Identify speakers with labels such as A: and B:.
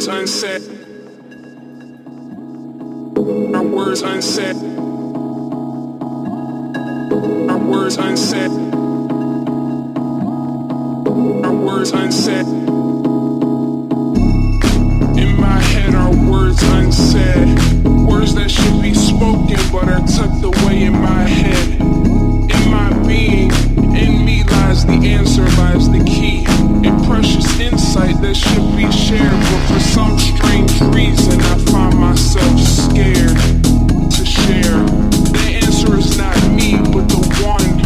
A: words unsaid. Our words unsaid. Our words unsaid. Our words unsaid. In my head are words unsaid. Words that should be spoken but are tucked away in my head. In my being, in me lies the answer, lies the key. A precious insight that should be shared, but for some strange reason I find myself scared to share. The answer is not me, but the one,